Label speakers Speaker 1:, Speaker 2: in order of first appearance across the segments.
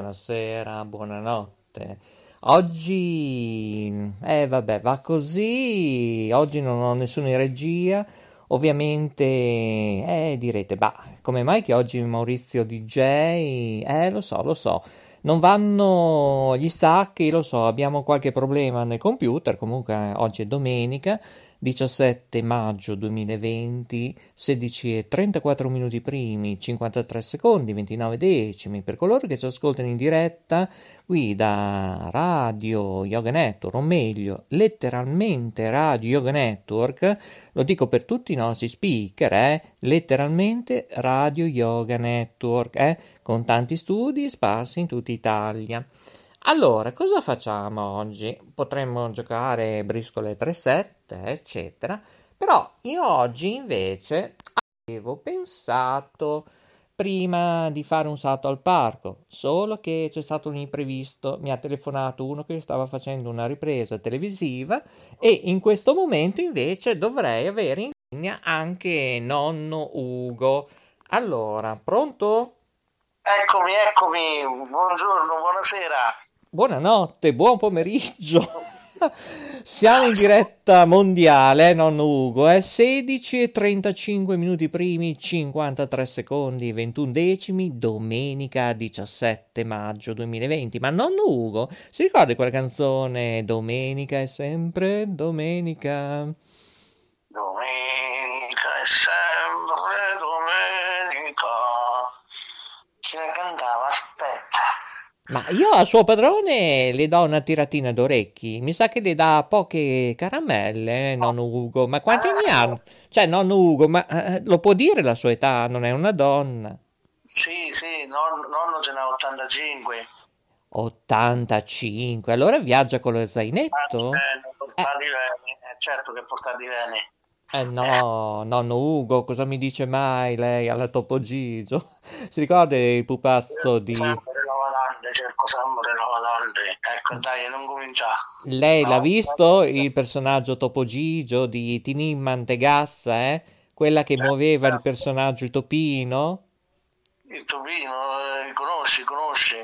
Speaker 1: buonasera, buonanotte. Oggi, eh vabbè, va così, oggi non ho nessuno in regia, ovviamente, eh direte, bah, come mai che oggi Maurizio DJ, eh lo so, lo so, non vanno gli stacchi, lo so, abbiamo qualche problema nel computer, comunque oggi è domenica, 17 maggio 2020, 16 e 34 minuti primi, 53 secondi, 29 decimi per coloro che ci ascoltano in diretta qui da Radio Yoga Network, o meglio, letteralmente Radio Yoga Network, lo dico per tutti i nostri speaker, eh, letteralmente Radio Yoga Network, eh, con tanti studi sparsi in tutta Italia. Allora, cosa facciamo oggi? Potremmo giocare briscole 3-7, eccetera, però io oggi invece avevo pensato prima di fare un salto al parco, solo che c'è stato un imprevisto, mi ha telefonato uno che stava facendo una ripresa televisiva e in questo momento invece dovrei avere in linea anche nonno Ugo. Allora, pronto?
Speaker 2: Eccomi, eccomi, buongiorno, buonasera.
Speaker 1: Buonanotte, buon pomeriggio. Siamo in diretta mondiale, non Ugo, eh? 16 e 35 minuti primi, 53 secondi, 21 decimi, domenica 17 maggio 2020. Ma non Ugo, si ricorda quella canzone Domenica è sempre domenica?
Speaker 2: Domenica è sempre domenica. Chi la cantava? Aspetta.
Speaker 1: Ma io a suo padrone le do una tiratina d'orecchi. Mi sa che le dà poche caramelle, eh, nonno Ugo. Ma quanti anni ha? Cioè, nonno Ugo, ma eh, lo può dire la sua età? Non è una donna.
Speaker 2: Sì, sì, non, nonno ce n'ha 85.
Speaker 1: 85. Allora viaggia con lo zainetto?
Speaker 2: Eh, portati bene. Eh, certo che portati bene.
Speaker 1: Eh no, nonno Ugo, cosa mi dice mai lei alla Topo Gigio? Si ricorda il pupazzo di...
Speaker 2: Cerco sempre lavandante. Ecco, dai, non comincia.
Speaker 1: Lei l'ha visto il personaggio Topo Gigio di Tinin Mantegazza, eh? Quella che muoveva il personaggio il topino?
Speaker 2: Il topino, eh, conosci, conosci.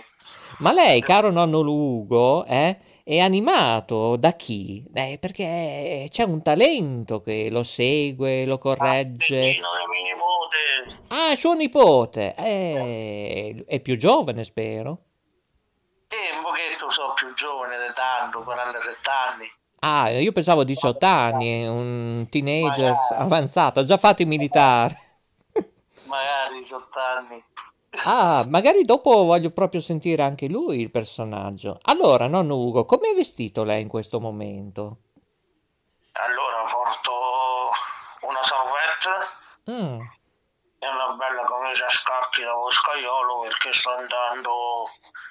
Speaker 1: Ma lei, caro nonno Lugo, eh, è animato da chi? Eh, perché c'è un talento che lo segue, lo corregge.
Speaker 2: Pepino del mio nipote.
Speaker 1: Ah, suo nipote, eh, è più giovane, spero.
Speaker 2: E un pochetto so più giovane di tanto, 47 anni.
Speaker 1: Ah, io pensavo 18 anni, un teenager avanzato, ha già fatto il militare.
Speaker 2: Magari 18 anni.
Speaker 1: Ah, magari dopo voglio proprio sentire anche lui il personaggio. Allora, nonno Ugo, com'è vestito lei in questo momento?
Speaker 2: Allora porto una salvetta
Speaker 1: Mm,
Speaker 2: e una bella camicia a scacchi da boscaiolo perché sto andando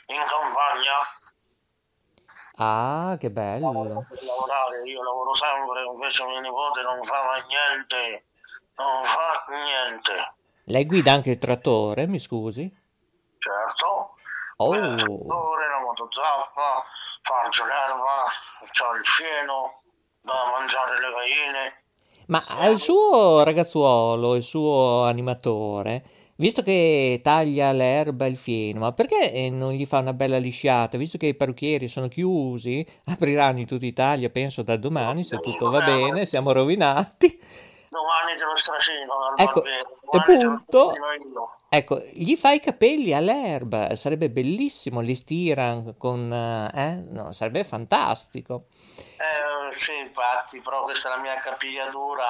Speaker 2: in campagna
Speaker 1: Ah, che bello.
Speaker 2: lavorare. Io lavoro sempre, invece mio nipote non fa mai niente. Non fa niente.
Speaker 1: Lei guida anche il trattore, mi scusi?
Speaker 2: Certo.
Speaker 1: Oh.
Speaker 2: Il trattore, la motozappa, farcio l'erba, c'ho il fieno, da mangiare le galline.
Speaker 1: Ma il suo ragazzuolo, il suo animatore, visto che taglia l'erba e il fieno, ma perché eh, non gli fa una bella lisciata? Visto che i parrucchieri sono chiusi, apriranno in tutta Italia, penso da domani, se tutto va bene, siamo rovinati.
Speaker 2: Domani te lo stracino dal
Speaker 1: Ecco,
Speaker 2: barbero,
Speaker 1: e
Speaker 2: domani te lo
Speaker 1: punto.
Speaker 2: stracino io.
Speaker 1: Ecco, gli fai i capelli all'erba, sarebbe bellissimo, li stira con... eh? No, sarebbe fantastico.
Speaker 2: Eh, sì, infatti, però questa è la mia capigliatura.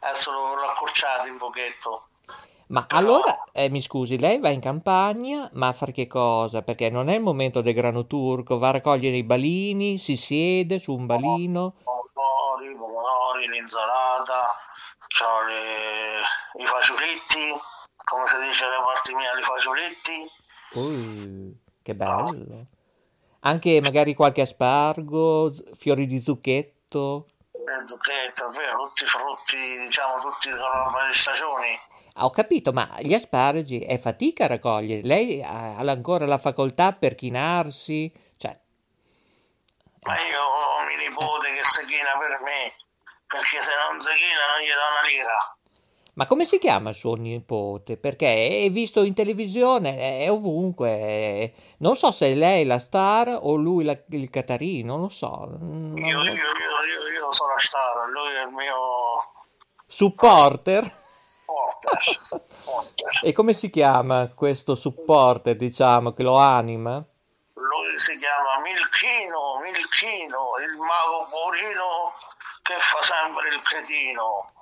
Speaker 2: Adesso l'ho accorciato un pochetto.
Speaker 1: Ma
Speaker 2: Però-
Speaker 1: allora, eh, mi scusi, lei va in campagna, ma a fare che cosa? Perché non è il momento del grano turco, va a raccogliere i balini, si siede su un balino.
Speaker 2: Pomodori, pomodori, l'insalata, c'ho le- i fagiolitti, come si dice le parti mie, i fagiolitti.
Speaker 1: Ui, che bello. Anche magari qualche aspargo, fiori di zucchetto.
Speaker 2: Le zucchette, è vero, tutti i frutti, diciamo, tutti sono di stagioni.
Speaker 1: Ah, ho capito, ma gli asparagi è fatica a raccogliere. Lei ha ha ancora la facoltà per chinarsi? Cioè,
Speaker 2: Ma io ho mio nipote che si china per me, perché se non si china non gli do una lira.
Speaker 1: Ma come si chiama suo nipote? Perché è visto in televisione, è ovunque. è- Non so se è lei la star o lui la- il Catarino, non lo so. Non-
Speaker 2: Io, io, io, io, sono star, lui è il mio
Speaker 1: Supporter?
Speaker 2: porter. porter.
Speaker 1: E come si chiama questo supporter, diciamo, che lo anima?
Speaker 2: Lui si chiama Milchino, Milchino, il mago buonino che fa sempre il cretino.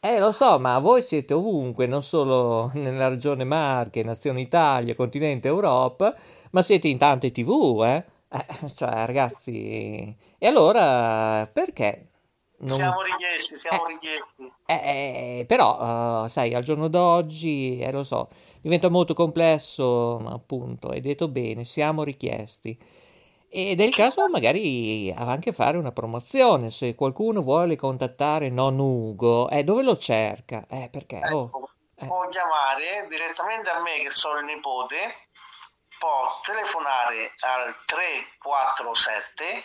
Speaker 1: Eh, lo so, ma voi siete ovunque, non solo nella regione Marche, Nazione Italia, continente Europa, ma siete in tante TV, eh? Eh, cioè, ragazzi, e allora perché non...
Speaker 2: Siamo richiesti, siamo
Speaker 1: Eh,
Speaker 2: richiesti.
Speaker 1: eh, eh, però, eh, sai, al giorno d'oggi, eh, lo so, diventa molto complesso, ma appunto, hai detto bene, siamo richiesti. Ed è il caso magari anche fare una promozione, se qualcuno vuole contattare non Ugo, eh, dove lo cerca? Eh, perché? Oh,
Speaker 2: Ecco,
Speaker 1: eh,
Speaker 2: può chiamare direttamente a me che sono il nipote, può telefonare al 347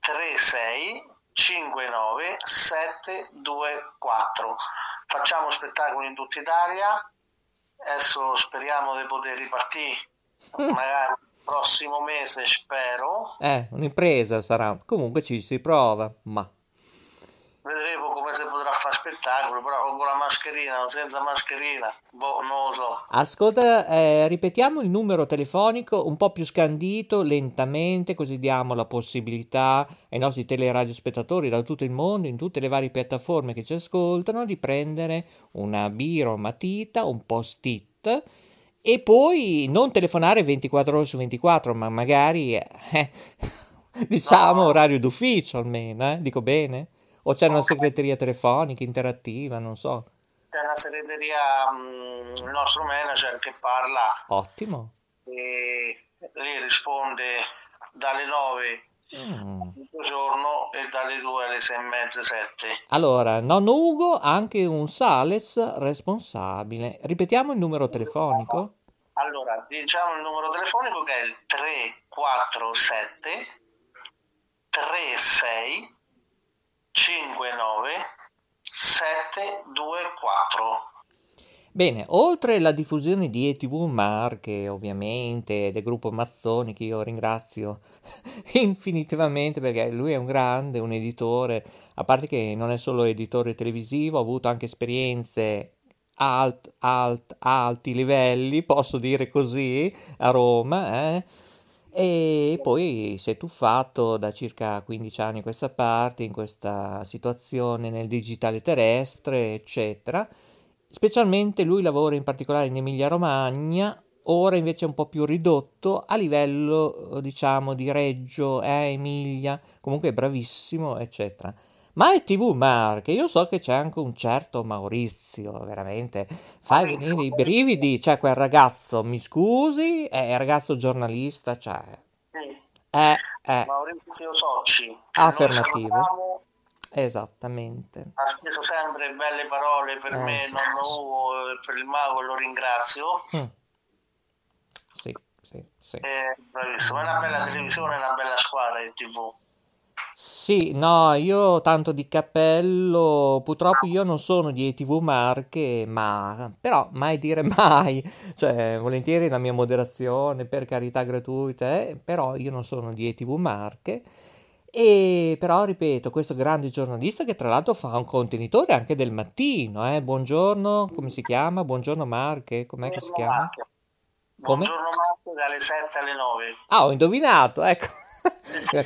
Speaker 2: 36 59 724. Facciamo spettacoli in tutta Italia. Adesso speriamo di poter ripartire, magari prossimo mese, spero.
Speaker 1: eh, un'impresa sarà. Comunque ci si prova, ma...
Speaker 2: Vedremo come si potrà fare spettacolo, però con la mascherina o senza mascherina, boh, non lo so.
Speaker 1: Ascolta, eh, ripetiamo il numero telefonico un po' più scandito, lentamente, così diamo la possibilità ai nostri teleradio-spettatori da tutto il mondo, in tutte le varie piattaforme che ci ascoltano, di prendere una birra o matita, un post-it e poi non telefonare 24 ore su 24, ma magari, eh, diciamo,
Speaker 2: No,
Speaker 1: orario d'ufficio almeno, eh? Dico bene? O c'è una segreteria telefonica interattiva, non so.
Speaker 2: c'è una segreteria, mm, il nostro manager che parla
Speaker 1: Ottimo.
Speaker 2: e lei risponde dalle 9
Speaker 1: Mm.
Speaker 2: tutto il giorno e dalle 2 alle 6 e mezza, 7.
Speaker 1: Allora, nonno Ugo, anche un Sales responsabile. Ripetiamo il numero telefonico?
Speaker 2: Allora, diciamo il numero telefonico che è il 347 36 59 724.
Speaker 1: Bene, oltre la diffusione di ETV Marche, ovviamente, del gruppo Mazzoni, che io ringrazio infinitivamente perché lui è un grande, un editore, a parte che non è solo editore televisivo, ha avuto anche esperienze alt, alt, alti livelli, posso dire così, a Roma, eh? E poi si è tuffato da circa 15 anni a questa parte, in questa situazione nel digitale terrestre, eccetera. Specialmente lui lavora in particolare in Emilia-Romagna, ora invece è un po' più ridotto a livello, eh, diciamo, di Reggio, eh, Emilia, comunque è bravissimo, eccetera. Ma è TV Marche, io so che c'è anche un certo Maurizio, veramente, fai venire i brividi, cioè quel ragazzo, mi scusi, è ragazzo giornalista, cioè,
Speaker 2: Sì.
Speaker 1: eh, eh,
Speaker 2: Maurizio Socci,
Speaker 1: affermativo, esattamente,
Speaker 2: ha speso sempre belle parole per
Speaker 1: eh,
Speaker 2: me, nonno Ugo, per il mago lo ringrazio.
Speaker 1: mm, sì, sì, sì.
Speaker 2: È bravissimo, è una bella televisione, è una bella squadra in TV.
Speaker 1: Sì, no, io tanto di cappello, purtroppo io non sono di ETV Marche, ma però mai dire mai, cioè volentieri la mia moderazione per carità gratuite, eh, però io non sono di ETV Marche e però ripeto, questo grande giornalista che tra l'altro fa un contenitore anche del mattino, eh, buongiorno, come si chiama? Buongiorno Marche, com'è che si chiama?
Speaker 2: Marco.
Speaker 1: Come?
Speaker 2: Buongiorno Marco, dalle 7 alle 9.
Speaker 1: Ah, ho indovinato, ecco.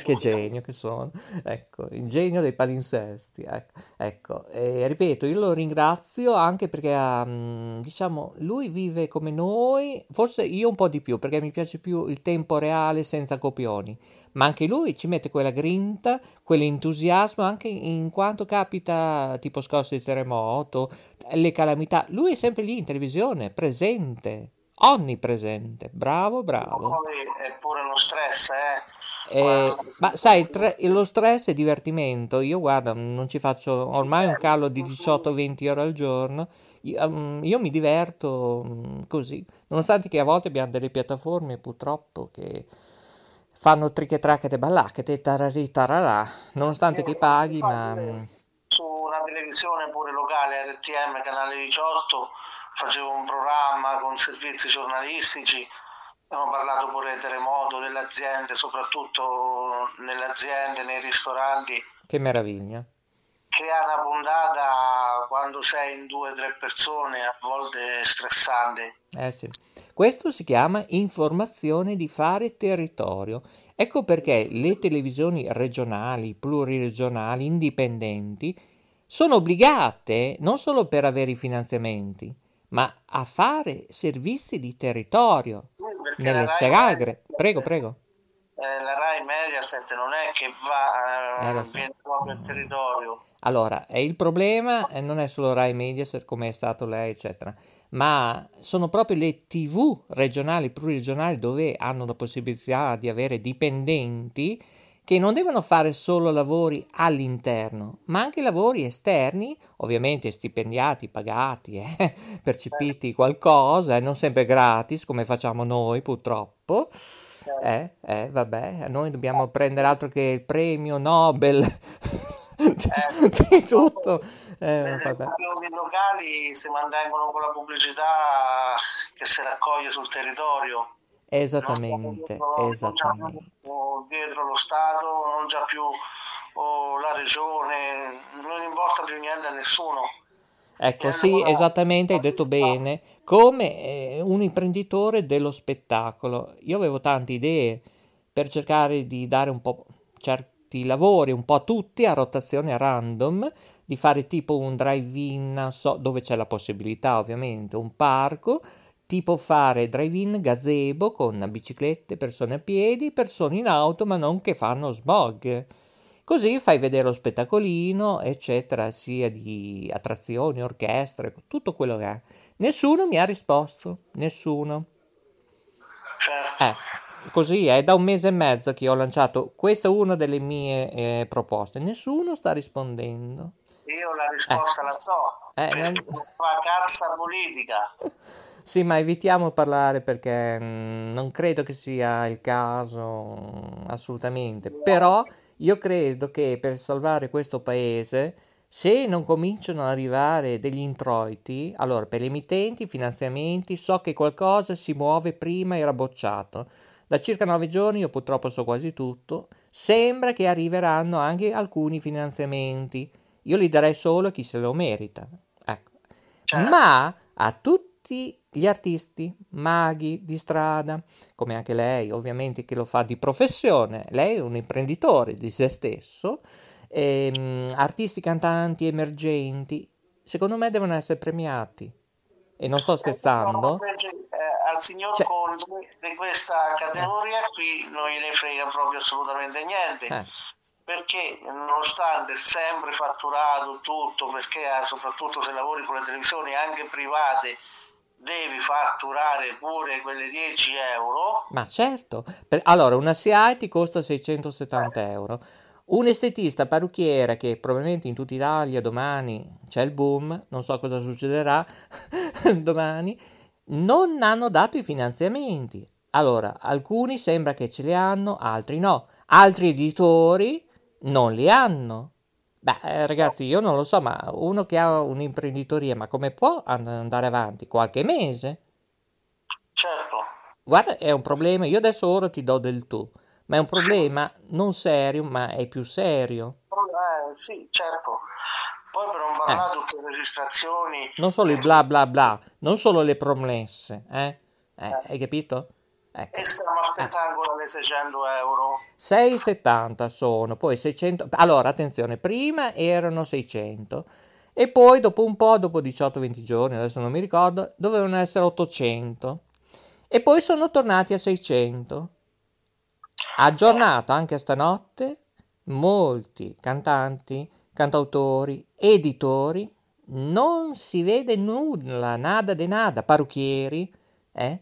Speaker 1: Che genio che sono. Ecco, il genio dei palinsesti. Ecco, ecco. E ripeto, io lo ringrazio anche perché, mm, diciamo, lui vive come noi, forse io un po' di più, perché mi piace più il tempo reale senza copioni, ma anche lui ci mette quella grinta, quell'entusiasmo, anche in quanto capita tipo scosse di terremoto, le calamità. Lui è sempre lì in televisione, presente, onnipresente. Bravo, bravo.
Speaker 2: Poi è pure lo stress, eh.
Speaker 1: Eh, ma sai, tre- lo stress è divertimento. Io guarda, non ci faccio ormai un calo di 18-20 ore al giorno. Io, mm, io mi diverto mm, così, nonostante che a volte abbiamo delle piattaforme purtroppo che fanno triche tracche ballacche, tararì tararà, nonostante che paghi, ma mm,
Speaker 2: su una televisione pure locale, RTM, canale 18, facevo un programma con servizi giornalistici, abbiamo parlato pure del terremoto, delle aziende, soprattutto nelle aziende, nei ristoranti.
Speaker 1: Che meraviglia.
Speaker 2: Creare una puntata quando sei in due o tre persone a volte stressante.
Speaker 1: Eh sì. Questo si chiama informazione di fare territorio. Ecco perché le televisioni regionali, pluriregionali, indipendenti sono obbligate non solo per avere i finanziamenti, ma a fare servizi di territorio nelle sagre. Prego, prego.
Speaker 2: eh, la Rai Mediaset non è che va,
Speaker 1: Eh,
Speaker 2: eh, proprio al territorio.
Speaker 1: Allora, il problema eh, non è solo Rai Mediaset come è stato lei, eccetera, ma sono proprio le TV regionali, pluriregionali, dove hanno la possibilità di avere dipendenti che non devono fare solo lavori all'interno, ma anche lavori esterni, ovviamente stipendiati, pagati, eh, percepiti qualcosa, e non sempre gratis come facciamo noi purtroppo. Eh, eh, vabbè, noi dobbiamo prendere altro che il premio Nobel di tutto. Eh, vabbè.
Speaker 2: televisioni locali si mantengono con la pubblicità che si raccoglie sul territorio.
Speaker 1: Esattamente,
Speaker 2: non, non già
Speaker 1: esattamente.
Speaker 2: più dietro lo Stato, non già più oh, la regione, non importa più niente a nessuno.
Speaker 1: Ecco, sì, esattamente, hai detto bene, come eh, un imprenditore dello spettacolo. Io avevo tante idee per cercare di dare un po' certi lavori, un po' a tutti, a rotazione random, di fare tipo un drive-in, so, dove c'è la possibilità ovviamente, un parco, tipo fare drive-in gazebo con biciclette, persone a piedi, persone in auto, ma non che fanno smog. Così fai vedere lo spettacolino, eccetera, sia di attrazioni, orchestre, tutto quello che è. Nessuno mi ha risposto, nessuno.
Speaker 2: Certo.
Speaker 1: Eh, così è da un mese e mezzo che ho lanciato, questa è una delle mie eh, proposte, nessuno sta rispondendo.
Speaker 2: Io la risposta la so,
Speaker 1: Eh,
Speaker 2: perché
Speaker 1: non-
Speaker 2: fa cassa politica.
Speaker 1: Sì, ma evitiamo di parlare perché mm, non credo che sia il caso, mm, assolutamente. Però io credo che per salvare questo paese, se non cominciano ad arrivare degli introiti, allora per le emittenti, finanziamenti, so che qualcosa si muove prima era bocciato. Da circa nove giorni, io purtroppo so quasi tutto, sembra che arriveranno anche alcuni finanziamenti. Io li darei solo a chi se lo merita. Ecco.
Speaker 2: Certo.
Speaker 1: Ma a tutti gli artisti, maghi di strada, come anche lei, ovviamente che lo fa di professione, lei è un imprenditore di se stesso, ehm, artisti cantanti emergenti, secondo me devono essere premiati. E non sto scherzando.
Speaker 2: Invece, eh, al signor
Speaker 1: Cioè-
Speaker 2: Conte di questa categoria qui non gliene frega proprio assolutamente niente.
Speaker 1: Eh,
Speaker 2: perché nonostante sempre fatturato tutto, perché eh, soprattutto se lavori con le televisioni anche private devi fatturare pure quelle 10 euro,
Speaker 1: ma certo, per- allora una SIAE ti costa 670 euro. Un estetista parrucchiere che probabilmente in tutta Italia domani c'è il boom, non so cosa succederà domani, non hanno dato i finanziamenti. Allora, alcuni sembra che ce li hanno, altri no. Altri editori non li hanno. Beh, eh, ragazzi, io non lo so, ma uno che ha un'imprenditoria, ma come può and- andare avanti? Qualche mese?
Speaker 2: certo,
Speaker 1: Guarda, è un problema, io adesso ora ti do del tu, ma è un problema non serio, ma è più serio.
Speaker 2: eh, sì, certo. Poi per non parlare di tutte le registrazioni,
Speaker 1: Non solo il bla bla bla, non solo le promesse, eh? Eh, hai capito? Ecco.
Speaker 2: e stiamo aspettando ancora le 600 euro.
Speaker 1: 6,70 sono, poi 600... Allora, attenzione, prima erano 600 e poi dopo un po', dopo 18-20 giorni, adesso non mi ricordo, dovevano essere 800 e poi sono tornati a 600. Aggiornato anche stanotte, molti cantanti, cantautori, editori, non si vede nulla, nada de nada, parrucchieri, eh?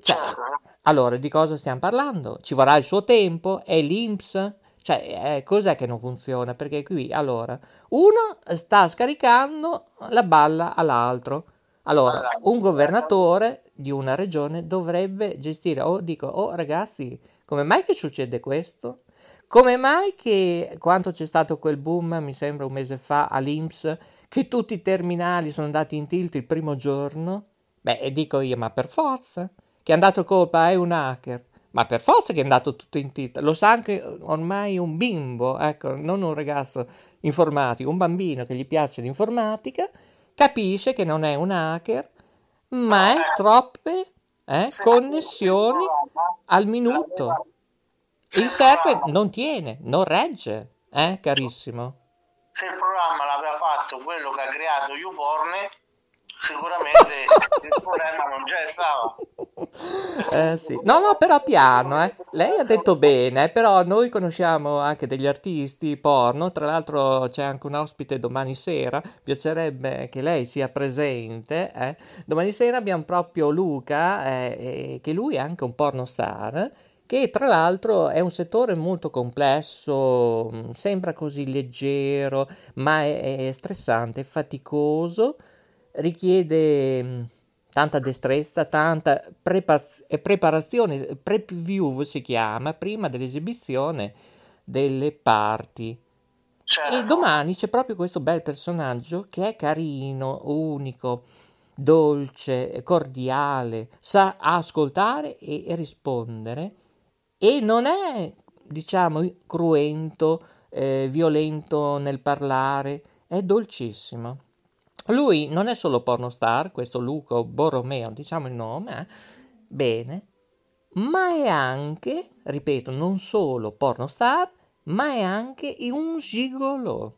Speaker 1: Cioè,
Speaker 2: Certo,
Speaker 1: allora, di cosa stiamo parlando? Ci vorrà il suo tempo? È l'INPS? Cioè, eh, cos'è che non funziona? Perché qui, allora, uno sta scaricando la balla all'altro. Allora, un governatore di una regione dovrebbe gestire, o dico, oh ragazzi, come mai che succede questo? Come mai che quando c'è stato quel boom, mi sembra un mese fa, all'Inps, che tutti i terminali sono andati in tilt il primo giorno? Beh, dico io, ma per forza? Che è andato colpa è un hacker. Ma per forza che è andato tutto in tilt. Lo sa anche ormai un bimbo, ecco, non un ragazzo informatico, un bambino che gli piace l'informatica, capisce che non è un hacker, ma è troppe eh, connessioni al minuto. Il server non tiene, non regge, eh, carissimo.
Speaker 2: Se il programma l'aveva fatto quello che ha creato YouPorn, sicuramente il problema non c'è stava.
Speaker 1: Eh sì. No, no, però piano, eh. Lei ha detto bene, però noi conosciamo anche degli artisti porno, tra l'altro c'è anche un ospite domani sera, piacerebbe che lei sia presente. Eh. Domani sera abbiamo proprio Luca, eh, che lui è anche un porno star, che tra l'altro è un settore molto complesso, mm, sembra così leggero, ma è, è stressante, faticoso, richiede mm, tanta destrezza, tanta prepa- preparazione, preview si chiama, prima dell'esibizione delle parti. Certo. E domani c'è proprio questo bel personaggio che è carino, unico, dolce, cordiale, sa ascoltare e, e rispondere e non è, diciamo, cruento, eh, violento nel parlare, è dolcissimo. Lui non è solo pornostar, questo Luca Borromeo, diciamo il nome, eh? bene, ma è anche, ripeto, non solo pornostar, ma è anche un gigolò.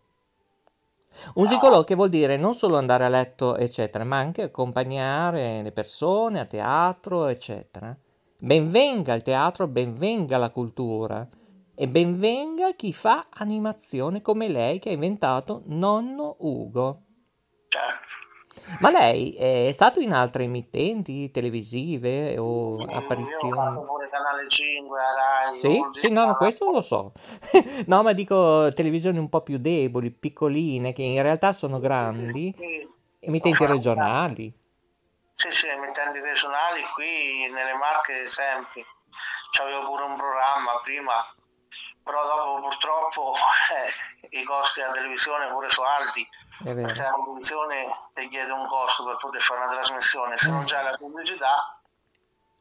Speaker 1: Un gigolò che vuol dire non solo andare a letto, eccetera, ma anche accompagnare le persone a teatro, eccetera. Benvenga il teatro, benvenga la cultura e benvenga chi fa animazione come lei che ha inventato Nonno Ugo.
Speaker 2: Certo.
Speaker 1: Ma lei è stato in altre emittenti televisive o
Speaker 2: Io
Speaker 1: apparizioni?
Speaker 2: ho fatto pure Canale 5, a Rai,
Speaker 1: Sì, sì, no, no, questo lo so. No, ma dico televisioni un po' più deboli, piccoline, che in realtà sono grandi,
Speaker 2: Sì,
Speaker 1: emittenti regionali.
Speaker 2: Sì, sì, emittenti regionali qui nelle Marche sempre. C'avevo pure un programma prima, però dopo purtroppo eh, i costi della televisione pure sono alti, perché la televisione ti chiede un costo per poter fare una trasmissione, se non c'è la pubblicità,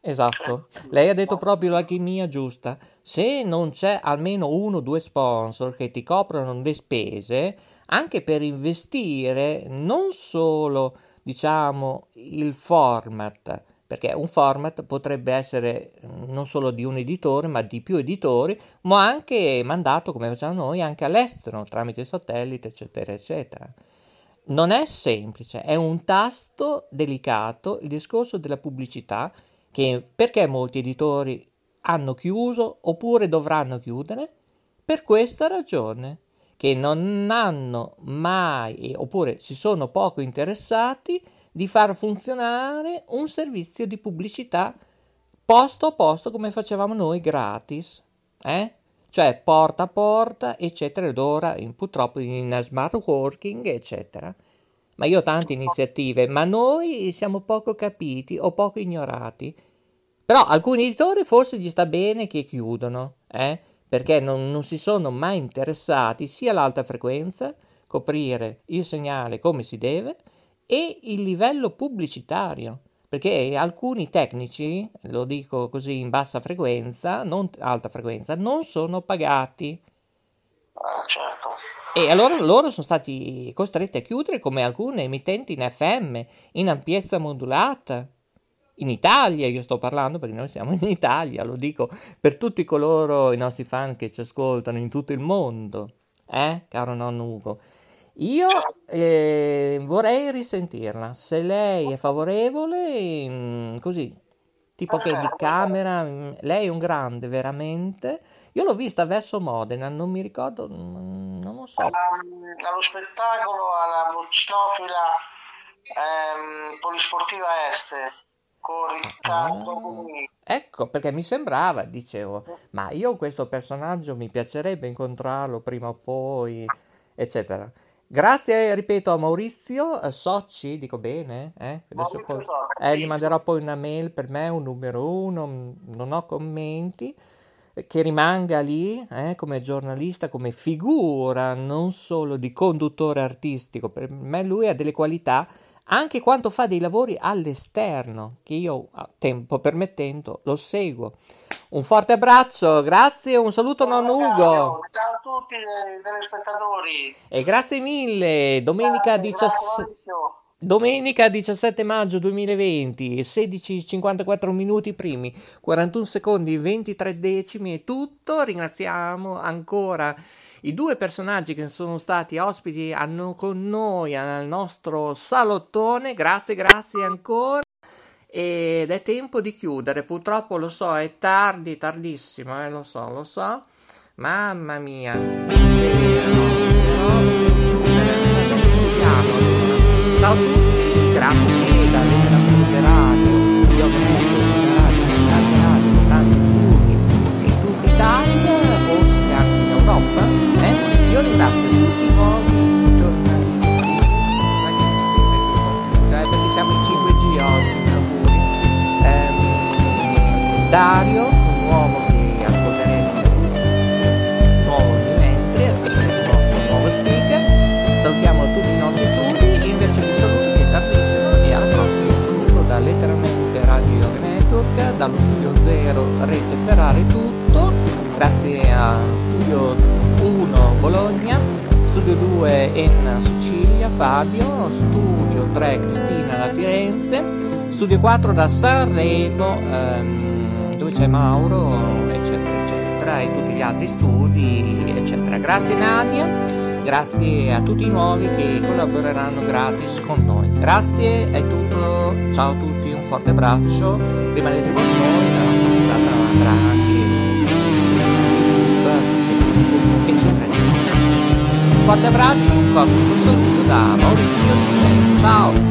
Speaker 1: Esatto, lei ha detto proprio la chimia giusta. Se non c'è almeno uno o due sponsor che ti coprono le spese, anche per investire non solo, diciamo, il format, perché un format potrebbe essere mm, non solo di un editore, ma di più editori, ma anche mandato, come facciamo noi, anche all'estero, tramite satellite, eccetera, eccetera. Non è semplice, è un tasto delicato il discorso della pubblicità che perché molti editori hanno chiuso oppure dovranno chiudere? Per questa ragione, che non hanno mai oppure si sono poco interessati di far funzionare un servizio di pubblicità posto a posto come facevamo noi gratis, eh? Cioè porta a porta, eccetera, ed ora in- purtroppo in smart working, eccetera. Ma io ho tante iniziative, ma noi siamo poco capiti o poco ignorati. Però alcuni editori forse gli sta bene che chiudono, eh? Perché non, non si sono mai interessati sia all'alta frequenza, coprire il segnale come si deve, e il livello pubblicitario. Perché alcuni tecnici, lo dico così in bassa frequenza, non alta frequenza, non sono pagati.
Speaker 2: eh, certo.
Speaker 1: E allora loro sono stati costretti a chiudere come alcune emittenti in FM, in ampiezza modulata. In Italia, io sto parlando perché noi siamo in Italia, lo dico per tutti coloro, i nostri fan che ci ascoltano in tutto il mondo, eh, caro nonno Ugo. Io eh, vorrei risentirla, se lei è favorevole, mm, così, tipo che di camera, mm, lei è un grande veramente. Io l'ho vista verso Modena, non mi ricordo, mm, non lo so.
Speaker 2: Allo spettacolo alla Buccinofila ehm, Polisportiva Este con Riccardo
Speaker 1: Ah, ecco, perché mi sembrava, dicevo, ma io questo personaggio mi piacerebbe incontrarlo prima o poi, eccetera. Grazie, ripeto, a Maurizio eh, Socci, dico bene, eh?
Speaker 2: Maurizio Socci,
Speaker 1: eh, gli manderò poi una mail per me, un numero uno, mm, non ho commenti. che rimanga lì eh, come giornalista, come figura, non solo di conduttore artistico. Per me lui ha delle qualità anche quando fa dei lavori all'esterno, che io, a tempo permettendo, lo seguo. Un forte abbraccio, grazie, un saluto non Ugo. Ciao
Speaker 2: a tutti i telespettatori.
Speaker 1: E grazie mille, domenica 17... Domenica 17 maggio 2020, 16.54 minuti primi, 41 secondi, 23 decimi è tutto. Ringraziamo ancora i due personaggi che sono stati ospiti hanno con noi al nostro salottone. Grazie, grazie ancora. Ed è tempo di chiudere, purtroppo lo so, è tardi, tardissimo, eh, lo so, lo so. Mamma mia. Ciao a tutti, grazie da Letteralmente Radio. Io vedo radio, tante radio, tanti studi forse anche in Europa. Eh? Io ringrazio tutti i nuovi giornalisti. Eh, perché siamo in 5G Dario, un uomo che ascolteremo, nuovo new entry, ascolteremo il nostro nuovo speaker. Salutiamo tutti i nostri studi invece vi saluto che è tardissimo e alla prossima un saluto da letteralmente Radio Network dallo studio 0 Rete Ferrari tutto grazie a studio 1 Bologna studio 2 in Sicilia Fabio studio 3 Cristina da Firenze studio 4 da Sanremo ehm, c'è Mauro eccetera eccetera e tutti gli altri studi eccetera grazie Nadia Grazie a tutti i nuovi che collaboreranno gratis con noi. Grazie, è tutto. Ciao a tutti, un forte abbraccio. Rimanete con noi, la nostra puntata andrà anche su YouTube, su Facebook, eccetera, eccetera. Un forte abbraccio, un cosmico saluto da Maurizio. Ciao!